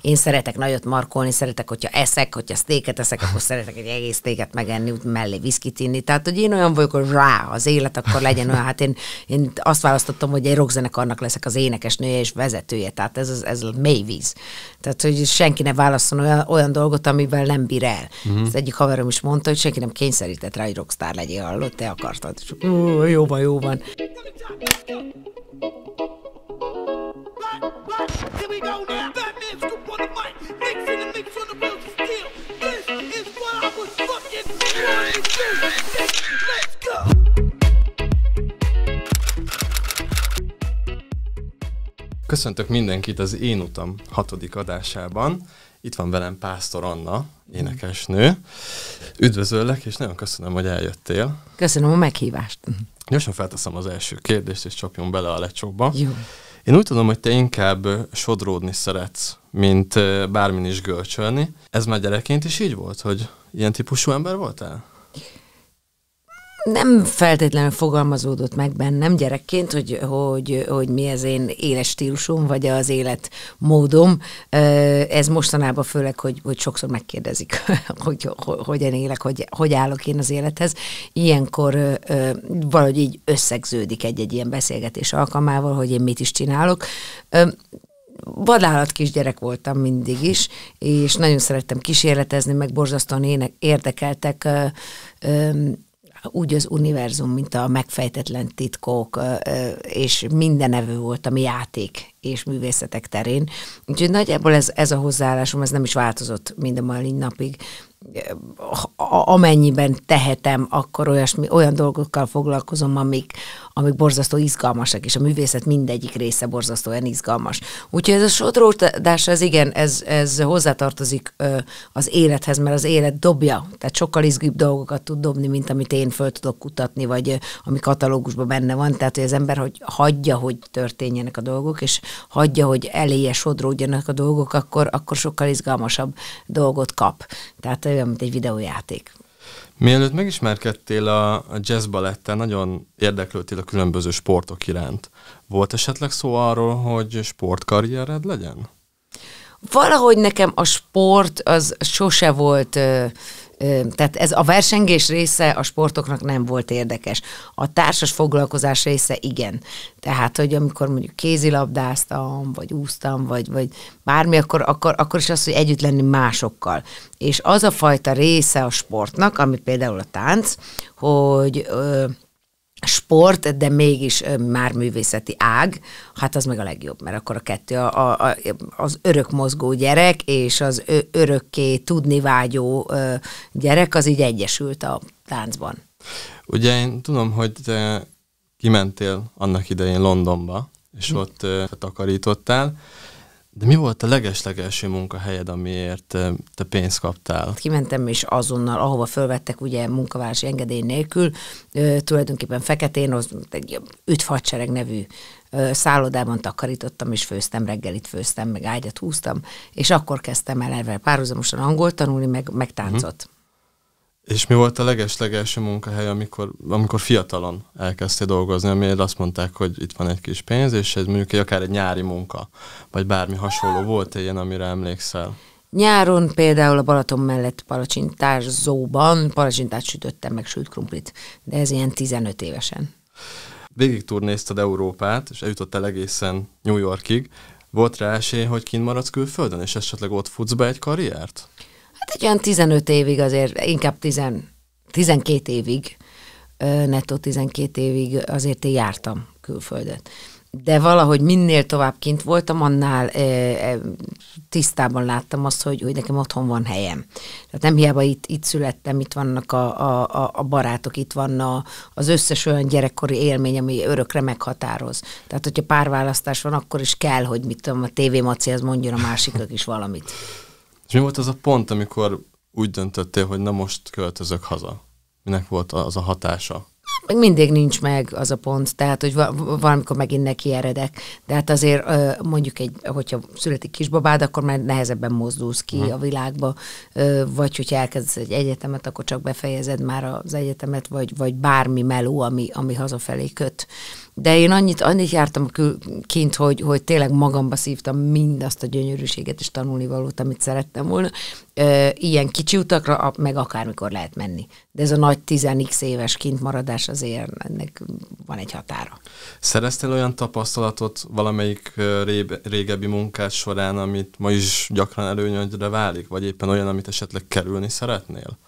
én szeretek nagyot markolni, szeretek, hogyha eszek, hogyha sztéket eszek, akkor szeretek egy egész sztéket megenni, mellé viszkit inni. Tehát, hogy én olyan vagyok, hogy rá az élet, akkor legyen olyan. Hát én, én azt választottam, hogy egy rockzenekarnak leszek az énekesnője és vezetője. Tehát ez, ez a mély víz. Tehát, hogy senki ne válaszol olyan, olyan dolgot, amivel nem bír el. Uh-huh. Az egyik haverom is mondta, hogy senki nem kényszerített rá, hogy rockstar legyél, hallott, te akartad. És, jó van, jó van. Here we go now. Köszöntök mindenkit az Én Utam hatodik adásában. Itt van velem Pásztor Anna, énekesnő. Üdvözöllek, és nagyon köszönöm, hogy eljöttél. Köszönöm a meghívást. Gyorsan felteszem az első kérdést, és csapjon bele a lecsóba. Jó. Én úgy tudom, hogy te inkább sodródni szeretsz, mint bármin is görcsölni. Ez már gyerekként is így volt, hogy ilyen típusú ember voltál? Nem feltétlenül fogalmazódott meg bennem gyerekként, hogy, hogy, hogy mi az én éles stílusom, vagy az életmódom. Ez mostanában főleg, hogy, hogy sokszor megkérdezik, hogy, hogy hogyan élek, hogy, hogy állok én az élethez. Ilyenkor valahogy így összegződik egy-egy ilyen beszélgetés alkalmával, hogy én mit is csinálok vadállat kisgyerek voltam mindig is, és nagyon szerettem kísérletezni, meg borzasztóan ének, érdekeltek úgy az univerzum, mint a megfejtetlen titkok, és minden evő volt a játék és művészetek terén. Úgyhogy nagyjából ez, ez a hozzáállásom, ez nem is változott mind a mai napig amennyiben tehetem, akkor olyasmi, olyan dolgokkal foglalkozom, amik, amik borzasztó izgalmasak, és a művészet mindegyik része borzasztóan izgalmas. Úgyhogy ez a sodródás, ez igen, ez, ez hozzátartozik az élethez, mert az élet dobja, tehát sokkal izgibb dolgokat tud dobni, mint amit én föl tudok kutatni, vagy ami katalógusban benne van, tehát hogy az ember hogy hagyja, hogy történjenek a dolgok, és hagyja, hogy eléje sodródjanak a dolgok, akkor, akkor sokkal izgalmasabb dolgot kap. Tehát olyan, mint egy videójáték. Mielőtt megismerkedtél a, a jazz balettel, nagyon érdeklődtél a különböző sportok iránt. Volt esetleg szó arról, hogy sportkarriered legyen? Valahogy nekem a sport az sose volt tehát ez a versengés része a sportoknak nem volt érdekes. A társas foglalkozás része igen. Tehát, hogy amikor mondjuk kézilabdáztam, vagy úsztam, vagy, vagy bármi, akkor, akkor, akkor is az, hogy együtt lenni másokkal. És az a fajta része a sportnak, ami például a tánc, hogy ö, sport, de mégis már művészeti ág, hát az meg a legjobb, mert akkor a kettő, a, a, az örök mozgó gyerek és az örökké tudni vágyó gyerek, az így egyesült a táncban. Ugye én tudom, hogy te kimentél annak idején Londonba, és hm. ott takarítottál, de mi volt a legeslegelső munkahelyed, amiért te pénzt kaptál? Kimentem, és azonnal, ahova fölvettek ugye munkavállalási engedély nélkül, tulajdonképpen feketén, az egy üdvhadsereg nevű szállodában takarítottam, és főztem, reggelit főztem, meg ágyat húztam, és akkor kezdtem el erre párhuzamosan angol tanulni, meg, meg táncot. Uh-huh. És mi volt a leges-legelső munkahely, amikor, amikor fiatalon elkezdtél dolgozni, amiért azt mondták, hogy itt van egy kis pénz, és ez mondjuk egy, akár egy nyári munka, vagy bármi hasonló volt -e ilyen, amire emlékszel? Nyáron például a Balaton mellett palacsintárzóban palacsintát sütöttem, meg sült krumplit, de ez ilyen 15 évesen. Végig turnéztad Európát, és eljutottál egészen New Yorkig. Volt rá esély, hogy kint maradsz külföldön, és esetleg ott futsz be egy karriert? Hát egy olyan 15 évig azért, inkább 10, 12 évig, nettó 12 évig azért én jártam külföldet. De valahogy minél tovább kint voltam, annál e, e, tisztában láttam azt, hogy, hogy nekem otthon van helyem. Tehát nem hiába itt, itt születtem, itt vannak a, a, a barátok, itt van a, az összes olyan gyerekkori élmény, ami örökre meghatároz. Tehát, hogyha párválasztás van, akkor is kell, hogy mit tudom, a tévémaci az mondjon a másiknak is valamit. És mi volt az a pont, amikor úgy döntöttél, hogy na most költözök haza? Minek volt az a hatása? meg mindig nincs meg az a pont, tehát, hogy valamikor megint neki eredek, de hát azért mondjuk egy, hogyha születik kisbabád, akkor már nehezebben mozdulsz ki hmm. a világba, vagy hogyha elkezdesz egy egyetemet, akkor csak befejezed már az egyetemet, vagy, vagy bármi meló, ami, ami hazafelé köt. De én annyit, annyit jártam kint, hogy, hogy tényleg magamba szívtam mindazt a gyönyörűséget és tanulnivalót, amit szerettem volna. Ilyen kicsi utakra, meg akármikor lehet menni. De ez a nagy 10x éves kintmaradás azért ennek van egy határa. Szereztél olyan tapasztalatot valamelyik régebbi munkás során, amit ma is gyakran előnyödre válik, vagy éppen olyan, amit esetleg kerülni szeretnél?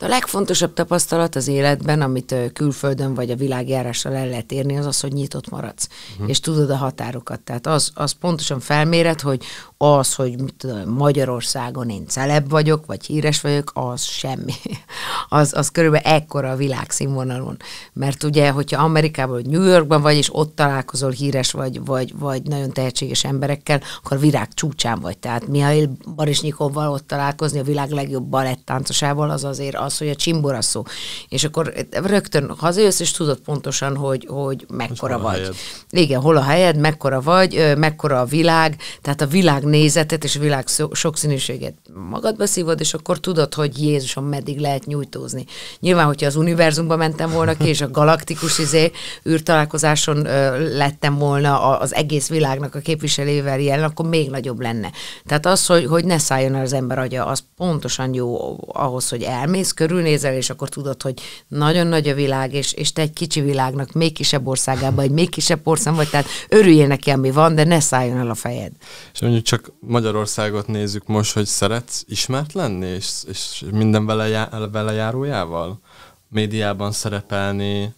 A legfontosabb tapasztalat az életben, amit külföldön vagy a világjárással el lehet érni, az az, hogy nyitott maradsz, uh-huh. és tudod a határokat. Tehát az, az pontosan felméred, hogy az, hogy mit tudom, Magyarországon én celeb vagyok, vagy híres vagyok, az semmi. az, az körülbelül ekkora a világszínvonalon. Mert ugye, hogyha Amerikában vagy New Yorkban vagy, és ott találkozol híres vagy, vagy, vagy nagyon tehetséges emberekkel, akkor a virág csúcsán vagy. Tehát Mihail Barisnyikovval ott találkozni, a világ legjobb balettáncosával, az azért az, hogy a csimbora szó. És akkor rögtön hazajössz, és tudod pontosan, hogy, hogy mekkora vagy. Helyed? Igen, hol a helyed, mekkora vagy, mekkora a világ, tehát a világ nézetet és a világ sokszínűséget magadba szívod, és akkor tudod, hogy Jézusom meddig lehet nyújtózni. Nyilván, hogyha az univerzumba mentem volna ki, és a galaktikus izé, űrtalálkozáson ö, lettem volna az egész világnak a képviselével jelen, akkor még nagyobb lenne. Tehát az, hogy, hogy ne szálljon el az ember agya, az pontosan jó ahhoz, hogy elmész, körülnézel, és akkor tudod, hogy nagyon nagy a világ, és, és te egy kicsi világnak, még kisebb országában, egy még kisebb ország vagy, tehát örüljél neki, ami van, de ne szálljon el a fejed. És mondjuk csak Magyarországot nézzük most, hogy szeretsz ismert lenni, és, és minden vele, já, vele járójával? Médiában szerepelni?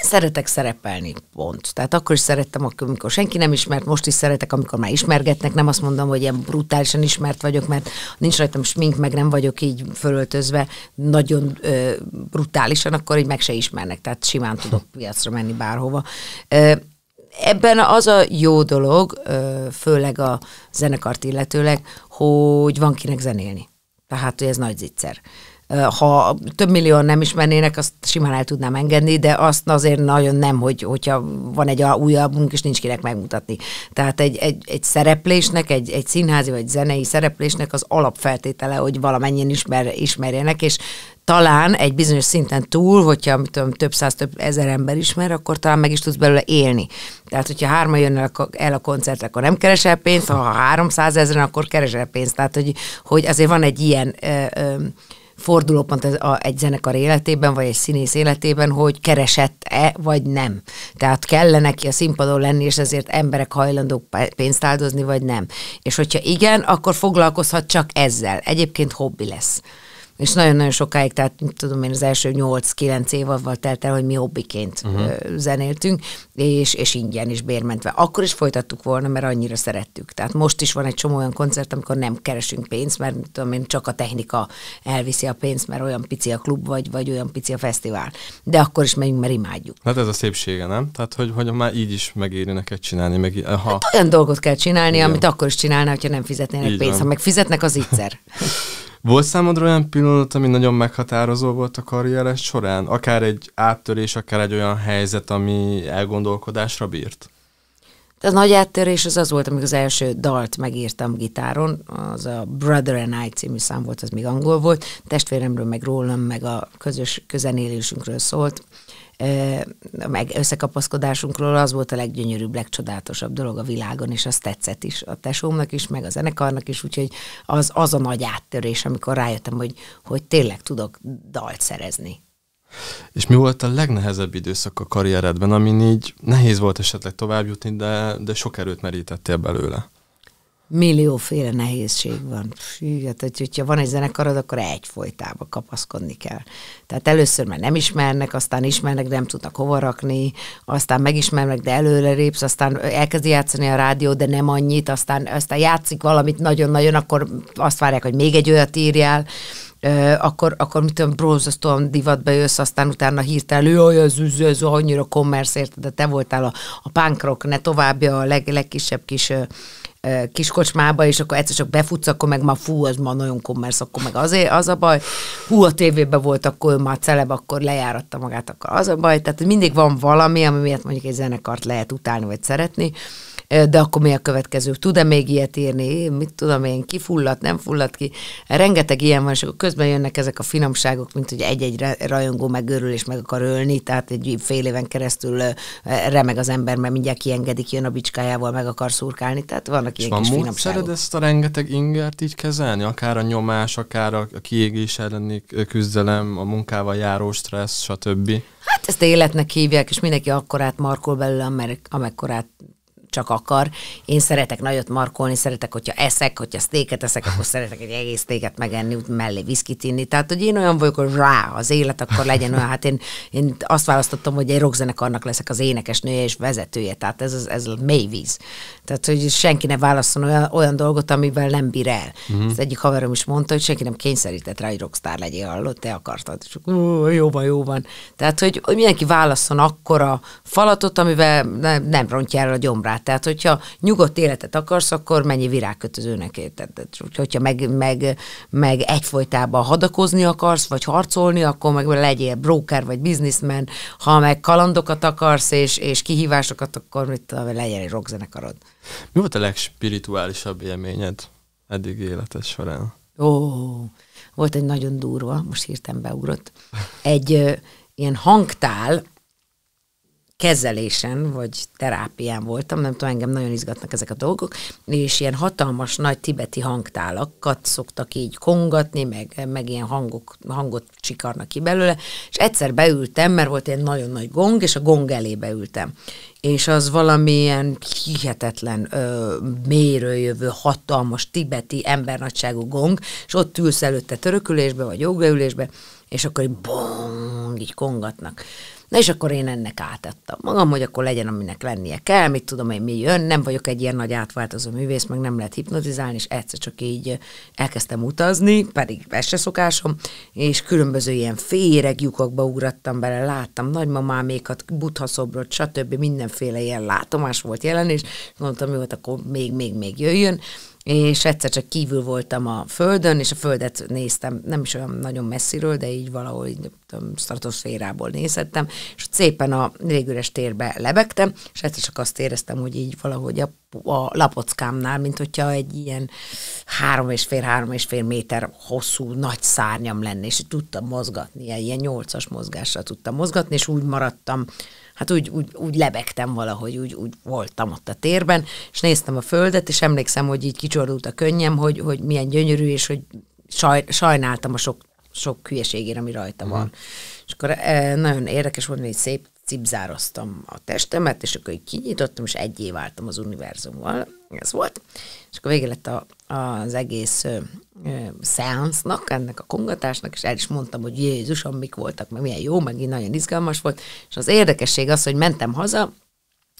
Én szeretek szerepelni, pont. Tehát akkor is szerettem, akkor, amikor senki nem ismert, most is szeretek, amikor már ismergetnek. Nem azt mondom, hogy ilyen brutálisan ismert vagyok, mert nincs rajtam smink, meg nem vagyok így fölöltözve nagyon ö, brutálisan, akkor így meg se ismernek. Tehát simán tudok piacra menni bárhova. Ö, ebben az a jó dolog, főleg a zenekart illetőleg, hogy van kinek zenélni. Tehát, hogy ez nagy zicser. Ha több millióan nem ismernének, azt simán el tudnám engedni, de azt azért nagyon nem, hogy, hogyha van egy új albumunk, és nincs kinek megmutatni. Tehát egy, egy, egy szereplésnek, egy, egy színházi vagy zenei szereplésnek az alapfeltétele, hogy valamennyien ismer, ismerjenek, és talán egy bizonyos szinten túl, hogyha tudom, több száz, több ezer ember ismer, akkor talán meg is tudsz belőle élni. Tehát, hogyha hárma jön el a koncert, akkor nem keresel pénzt, ha 300 ezeren, akkor keresel pénzt. Tehát, hogy, hogy azért van egy ilyen ö, ö, fordulópont a, egy zenekar életében, vagy egy színész életében, hogy keresett-e, vagy nem. Tehát kell neki a színpadon lenni, és ezért emberek hajlandók pénzt áldozni, vagy nem. És hogyha igen, akkor foglalkozhat csak ezzel. Egyébként hobbi lesz és nagyon-nagyon sokáig, tehát tudom én az első 8-9 év avval telt el, hogy mi hobbiként uh-huh. zenéltünk, és, és ingyen is bérmentve. Akkor is folytattuk volna, mert annyira szerettük. Tehát most is van egy csomó olyan koncert, amikor nem keresünk pénzt, mert tudom én, csak a technika elviszi a pénzt, mert olyan pici a klub, vagy, vagy olyan pici a fesztivál. De akkor is megyünk, mert imádjuk. Hát ez a szépsége, nem? Tehát, hogy, hogy már így is megéri neked csinálni. Meg, ha... hát olyan dolgot kell csinálni, Igen. amit akkor is csinálna, hogyha nem fizetnének így pénzt. Van. Ha meg fizetnek, az ígyszer. Volt számodra olyan pillanat, ami nagyon meghatározó volt a karrieres során? Akár egy áttörés, akár egy olyan helyzet, ami elgondolkodásra bírt? Az nagy áttörés az az volt, amikor az első dalt megírtam gitáron, az a Brother and I című szám volt, az még angol volt, testvéremről, meg rólam, meg a közös közenélésünkről szólt meg összekapaszkodásunkról az volt a leggyönyörűbb, legcsodálatosabb dolog a világon, és az tetszett is a tesómnak is, meg a zenekarnak is, úgyhogy az, az a nagy áttörés, amikor rájöttem, hogy, hogy tényleg tudok dalt szerezni. És mi volt a legnehezebb időszak a karrieredben, amin így nehéz volt esetleg tovább jutni, de, de sok erőt merítettél belőle? Millióféle nehézség van. Fű, hát, hogy, hogyha van egy zenekarod, akkor egyfolytában kapaszkodni kell. Tehát először már nem ismernek, aztán ismernek, de nem tudnak hova rakni, aztán megismernek, de előre lépsz, aztán elkezdi játszani a rádió, de nem annyit, aztán, aztán játszik valamit nagyon-nagyon, akkor azt várják, hogy még egy olyat írjál, akkor, akkor mit tudom, brózasztóan divatba jössz, aztán utána hirtelen, jaj, ez, ez, ez annyira kommersz, érted, de te voltál a, a punk rock, ne továbbja a leg, legkisebb kis uh, kis kocsmába, és akkor egyszer csak befutsz, akkor meg már fú, az már nagyon kommersz, akkor meg azért az a baj. Hú, a tévében volt, akkor már celeb, akkor lejáratta magát, akkor az a baj. Tehát mindig van valami, ami miatt mondjuk egy zenekart lehet utálni, vagy szeretni de akkor mi a következő? Tud-e még ilyet írni? Mit tudom én, kifulladt, nem fulladt ki? Rengeteg ilyen van, és akkor közben jönnek ezek a finomságok, mint hogy egy-egy rajongó megörül és meg akar ölni, tehát egy fél éven keresztül remeg az ember, mert mindjárt kiengedik, jön a bicskájával, meg akar szurkálni, tehát vannak ilyen van kis finomságok. ezt a rengeteg ingert így kezelni? Akár a nyomás, akár a kiégés elleni küzdelem, a munkával járó stressz, stb. Hát ezt életnek hívják, és mindenki akkorát markol belőle, amekkorát csak akar. Én szeretek nagyot markolni, szeretek, hogyha eszek, hogyha sztéket eszek, akkor szeretek egy egész sztéket megenni, mellé viszkit inni. Tehát, hogy én olyan vagyok, hogy rá az élet, akkor legyen olyan. Hát én, én azt választottam, hogy egy rockzenekarnak leszek az énekesnője és vezetője. Tehát ez, ez a mély víz. Tehát, hogy senki ne válaszol olyan, olyan dolgot, amivel nem bír el. Uh-huh. Az egyik haverom is mondta, hogy senki nem kényszerített rá, hogy rockstar legyél, hallott, te akartad. És jó van, jó van. Tehát, hogy, mindenki válaszol akkora falatot, amivel nem, nem rontja el a gyomrát tehát, hogyha nyugodt életet akarsz, akkor mennyi virágkötözőnek érted. Hogyha meg, meg, meg egyfolytában hadakozni akarsz, vagy harcolni, akkor meg legyél broker, vagy bizniszmen. Ha meg kalandokat akarsz, és, és kihívásokat, akkor mit tudom, legyen egy rockzenekarod. Mi volt a legspirituálisabb élményed eddig életed során? Ó, volt egy nagyon durva, most hirtelen beugrott. Egy ö, ilyen hangtál, kezelésen, vagy terápián voltam, nem tudom, engem nagyon izgatnak ezek a dolgok, és ilyen hatalmas nagy tibeti hangtálakat szoktak így kongatni, meg, meg ilyen hangok, hangot csikarnak ki belőle, és egyszer beültem, mert volt egy nagyon nagy gong, és a gong elé beültem. És az valamilyen hihetetlen ö, mélyről jövő, hatalmas tibeti embernagyságú gong, és ott ülsz előtte törökülésbe, vagy jogbeülésbe, és akkor így bong, így kongatnak. Na és akkor én ennek átadtam. Magam, hogy akkor legyen, aminek lennie kell, mit tudom én, mi jön, nem vagyok egy ilyen nagy átváltozó művész, meg nem lehet hipnotizálni, és egyszer csak így elkezdtem utazni, pedig ez se szokásom, és különböző ilyen féreg lyukakba ugrattam bele, láttam nagymamámékat, buddha szobrot, stb. mindenféle ilyen látomás volt jelen, és gondoltam, hogy volt, akkor még, még, még jöjjön, és egyszer csak kívül voltam a földön, és a földet néztem, nem is olyan nagyon messziről, de így valahol így, tudom, stratoszférából nézhettem, és szépen a légüres térbe lebegtem, és egyszer csak azt éreztem, hogy így valahogy a, a lapockámnál, mint hogyha egy ilyen három és fél, három és fél méter hosszú nagy szárnyam lenne, és tudtam mozgatni, ilyen nyolcas mozgással tudtam mozgatni, és úgy maradtam hát úgy, úgy, úgy lebegtem valahogy, úgy, úgy voltam ott a térben, és néztem a földet, és emlékszem, hogy így kicsordult a könnyem, hogy, hogy milyen gyönyörű, és hogy saj, sajnáltam a sok, sok hülyeségére, ami rajta van. Uh-huh. És akkor e, nagyon érdekes volt, hogy szép cipzároztam a testemet, és akkor így kinyitottam, és egyé váltam az univerzummal. Ez volt. És akkor vége lett a, az egész ö, ennek a kongatásnak, és el is mondtam, hogy Jézusom, mik voltak, meg milyen jó, meg így nagyon izgalmas volt. És az érdekesség az, hogy mentem haza,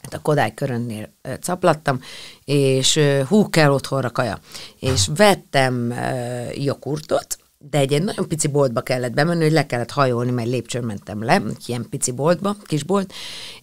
hát a Kodály körönnél caplattam, és hú, kell otthonra kaja. És vettem joghurtot, de egy, egy nagyon pici boltba kellett bemenni, hogy le kellett hajolni, mert lépcsőn mentem le, ilyen pici boltba, kis bolt,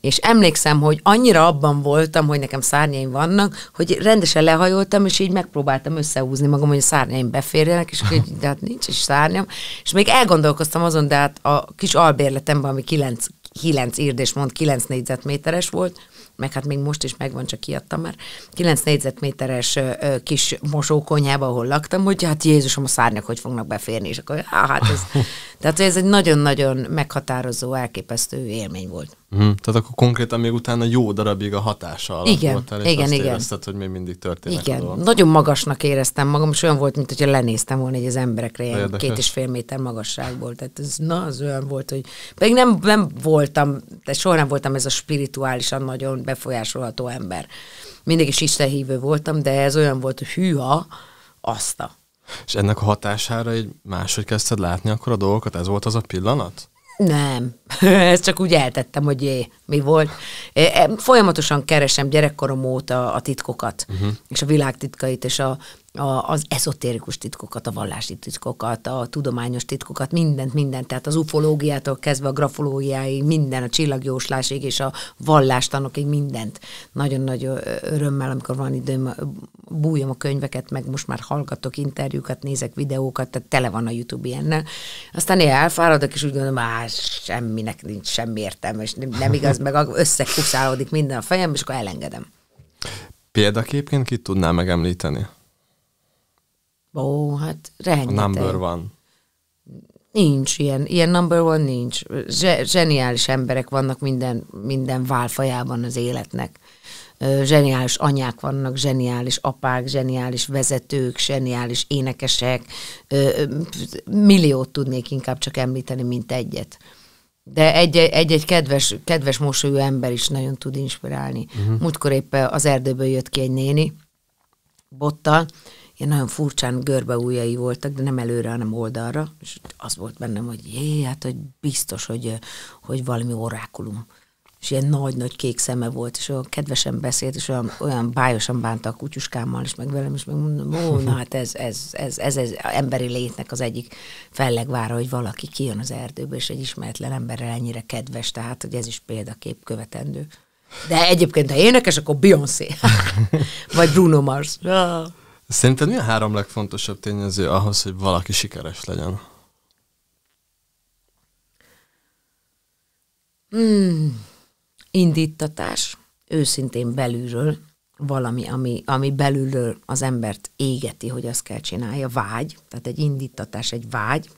és emlékszem, hogy annyira abban voltam, hogy nekem szárnyaim vannak, hogy rendesen lehajoltam, és így megpróbáltam összehúzni magam, hogy a szárnyaim beférjenek, és így, de hát nincs is szárnyam, és még elgondolkoztam azon, de hát a kis albérletemben, ami 9, 9 írd és mond 9 négyzetméteres volt, meg hát még most is megvan, csak kiadtam már, 9 négyzetméteres kis mosókonyhába, ahol laktam, hogy hát Jézusom, a szárnyak hogy fognak beférni, és akkor hát ez, tehát ez egy nagyon-nagyon meghatározó, elképesztő élmény volt. Mm, tehát akkor konkrétan még utána jó darabig a hatása alatt igen, voltál, és igen, azt igen. érezted, hogy még mindig történik. Igen, nagyon magasnak éreztem magam, és olyan volt, mint hogyha lenéztem volna egy az emberekre, ilyen Érdekes. két és fél méter magasságból. Tehát ez, na, az olyan volt, hogy pedig nem, nem voltam, de soha nem voltam ez a spirituálisan nagyon befolyásolható ember. Mindig is istenhívő voltam, de ez olyan volt, hogy hűha, azt a. És ennek a hatására egy máshogy kezdted látni akkor a dolgokat? Ez volt az a pillanat? Nem, ezt csak úgy eltettem, hogy jé, mi volt. Folyamatosan keresem gyerekkorom óta a titkokat, uh-huh. és a világ titkait, és a, a, az eszotérikus titkokat, a vallási titkokat, a tudományos titkokat, mindent, mindent, tehát az ufológiától kezdve a grafológiáig, minden, a csillagjóslásig és a vallástanokig mindent. Nagyon nagy örömmel, amikor van időm, bújom a könyveket, meg most már hallgatok interjúkat, nézek videókat, tehát tele van a YouTube ilyennel. Aztán néha elfáradok, és úgy gondolom, hogy semminek nincs semmi értelme, és nem, nem igaz, meg összekuszálódik minden a fejem, és akkor elengedem. Példaképként ki tudnál megemlíteni? Ó, hát rengeteg. A number one. Nincs ilyen, ilyen number one nincs. Zseniális emberek vannak minden, minden válfajában az életnek. Zseniális anyák vannak, zseniális apák, zseniális vezetők, zseniális énekesek. Milliót tudnék inkább csak említeni, mint egyet. De egy-egy kedves, kedves mosolyú ember is nagyon tud inspirálni. Uh-huh. Múltkor éppen az erdőből jött ki egy néni, bottal, ilyen nagyon furcsán görbe ujjai voltak, de nem előre, hanem oldalra, és az volt bennem, hogy jé, hát hogy biztos, hogy, hogy valami orákulum. És ilyen nagy-nagy kék szeme volt, és olyan kedvesen beszélt, és olyan, olyan bájosan bánta a kutyuskámmal, és meg velem, és meg mondom, ó, na hát ez, ez, ez, ez, ez emberi létnek az egyik fellegvára, hogy valaki kijön az erdőbe, és egy ismeretlen emberrel ennyire kedves, tehát, hogy ez is példakép követendő. De egyébként, ha énekes, akkor Beyoncé. Vagy Bruno Mars. Szerinted mi a három legfontosabb tényező ahhoz, hogy valaki sikeres legyen? Hmm. Indítatás, őszintén belülről, valami, ami, ami belülről az embert égeti, hogy azt kell csinálja, vágy, tehát egy indítatás, egy vágy,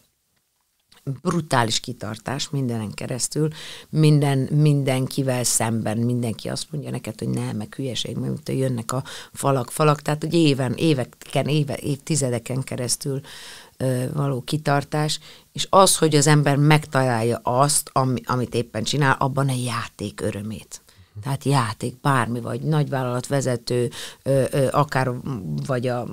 brutális kitartás mindenen keresztül, minden, mindenkivel szemben, mindenki azt mondja neked, hogy nem, meg hülyeség, mert jönnek a falak, falak, tehát hogy éven, éveken, éve, évtizedeken keresztül ö, való kitartás, és az, hogy az ember megtalálja azt, ami, amit éppen csinál, abban a játék örömét. Tehát játék, bármi, vagy nagyvállalatvezető, ö, ö, akár vagy a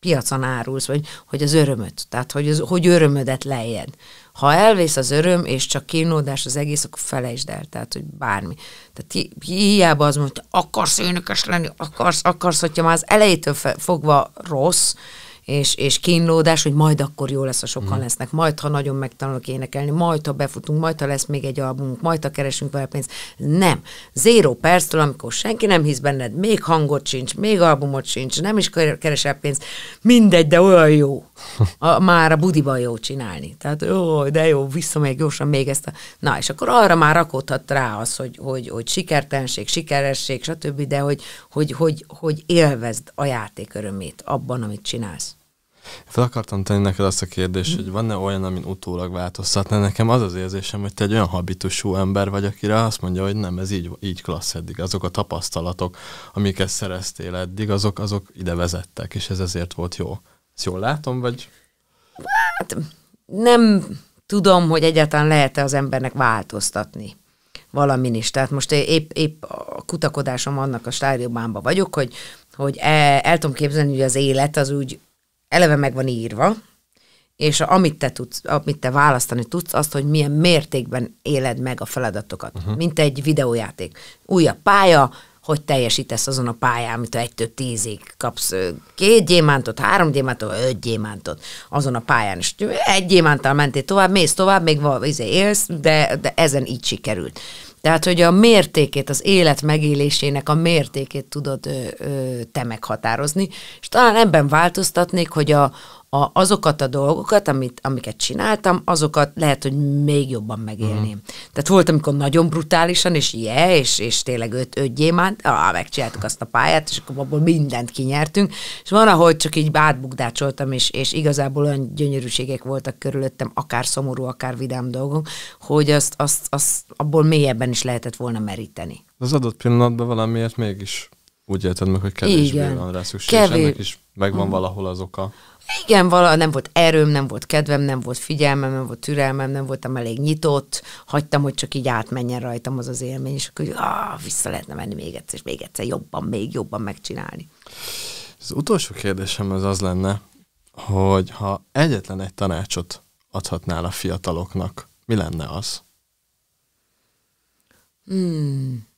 piacon árulsz, vagy hogy az örömöt, tehát hogy, az, hogy örömödet lejjed. Ha elvész az öröm, és csak kínódás az egész, akkor felejtsd el, tehát hogy bármi. Tehát hi, hiába az mondja, hogy akarsz énekes lenni, akarsz, akarsz, hogyha már az elejétől fogva rossz, és, és kínlódás, hogy majd akkor jó lesz, ha sokan mm. lesznek, majd ha nagyon megtanulok énekelni, majd ha befutunk, majd ha lesz még egy albumunk, majd ha keresünk vele pénzt. Nem. Zéro perctől, amikor senki nem hisz benned, még hangot sincs, még albumot sincs, nem is keresel pénzt, mindegy, de olyan jó. A, már a budiban jó csinálni. Tehát jó, de jó, visszamegyek gyorsan még ezt a... Na, és akkor arra már rakódhat rá az, hogy, hogy, hogy sikertelenség, sikeresség, stb., de hogy, hogy, hogy, hogy élvezd a játék örömét abban, amit csinálsz. Fel akartam tenni neked azt a kérdést, hogy van-e olyan, amin utólag változtatna. Nekem az az érzésem, hogy te egy olyan habitusú ember vagy, akire azt mondja, hogy nem, ez így, így klassz eddig. Azok a tapasztalatok, amiket szereztél eddig, azok, azok ide vezettek, és ez ezért volt jó. Ezt jól látom, vagy? Hát nem tudom, hogy egyáltalán lehet-e az embernek változtatni valamin is. Tehát most épp, épp a kutakodásom annak a stádiumában vagyok, hogy, hogy el, el tudom képzelni, hogy az élet az úgy eleve meg van írva, és amit te, tudsz, amit te választani tudsz, azt, hogy milyen mértékben éled meg a feladatokat, uh-huh. mint egy videójáték. Újabb pálya, hogy teljesítesz azon a pályán, amit egytől tízig kapsz két gyémántot, három gyémántot, öt gyémántot azon a pályán, és egy gyémántal mentél tovább, mész tovább, még izé, élsz, de, de ezen így sikerült. Tehát, hogy a mértékét, az élet megélésének a mértékét tudod ö, ö, te meghatározni, és talán ebben változtatnék, hogy a, a, azokat a dolgokat, amit, amiket csináltam, azokat lehet, hogy még jobban megélném. Uh-huh. Tehát volt, amikor nagyon brutálisan, és yeah, és, és tényleg öt, öt gyémánt, ah, megcsináltuk azt a pályát, és akkor abból mindent kinyertünk, és van, ahogy csak így átbukdácsoltam, és, és igazából olyan gyönyörűségek voltak körülöttem, akár szomorú, akár vidám dolgok, hogy azt, azt, azt abból mélyebben is lehetett volna meríteni. Az adott pillanatban valamiért mégis úgy élted meg, hogy kevésbé Igen. van rá szükség, Kevés... és ennek is megvan uh-huh. valahol az oka. Igen, vala, nem volt erőm, nem volt kedvem, nem volt figyelmem, nem volt türelmem, nem voltam elég nyitott, hagytam, hogy csak így átmenjen rajtam az az élmény, és akkor ah, vissza lehetne menni még egyszer, és még egyszer jobban, még jobban megcsinálni. Az utolsó kérdésem az az lenne, hogy ha egyetlen egy tanácsot adhatnál a fiataloknak, mi lenne az? Hmm.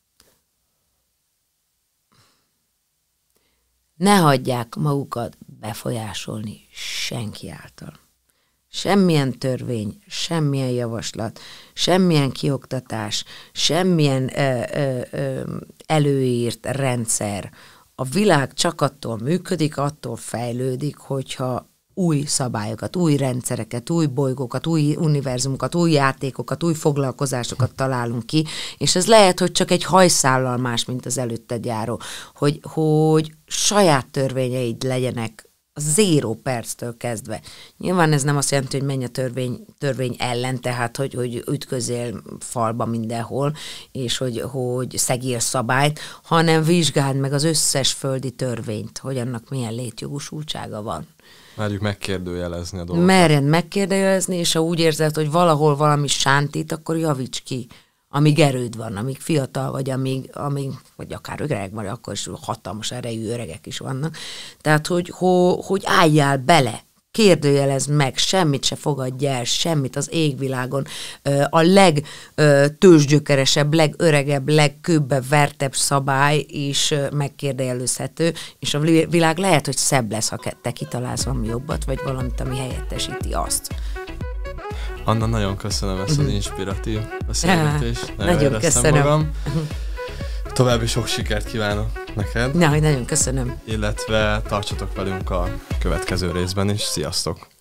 Ne hagyják magukat befolyásolni senki által. Semmilyen törvény, semmilyen javaslat, semmilyen kioktatás, semmilyen ö, ö, ö, előírt rendszer. A világ csak attól működik, attól fejlődik, hogyha új szabályokat, új rendszereket, új bolygókat, új univerzumokat, új játékokat, új foglalkozásokat találunk ki, és ez lehet, hogy csak egy hajszállal más, mint az előtted járó, hogy, hogy saját törvényeid legyenek a zéró perctől kezdve. Nyilván ez nem azt jelenti, hogy menj a törvény, törvény ellen, tehát hogy, hogy ütközél falba mindenhol, és hogy, hogy szegél szabályt, hanem vizsgáld meg az összes földi törvényt, hogy annak milyen létjogosultsága van. Merjük megkérdőjelezni a dolgokat. Merjen megkérdőjelezni, és ha úgy érzed, hogy valahol valami sántít, akkor javíts ki amíg erőd van, amíg fiatal vagy, amíg, amíg vagy akár öreg vagy, akkor is hatalmas erejű öregek is vannak. Tehát, hogy, hogy, hogy álljál bele, kérdőjelez meg, semmit se fogadj el, semmit az égvilágon. A legtősgyökeresebb, legöregebb, legkőbbebb, vertebb szabály is megkérdőjelezhető, és a világ lehet, hogy szebb lesz, ha te kitalálsz valami jobbat, vagy valamit, ami helyettesíti azt. Anna, nagyon köszönöm ezt az mhm. inspiratív beszélgetést. Nagyon, nagyon köszönöm. Magam. További sok sikert kívánok neked. Na, nagyon köszönöm. Illetve tartsatok velünk a következő részben is. Sziasztok!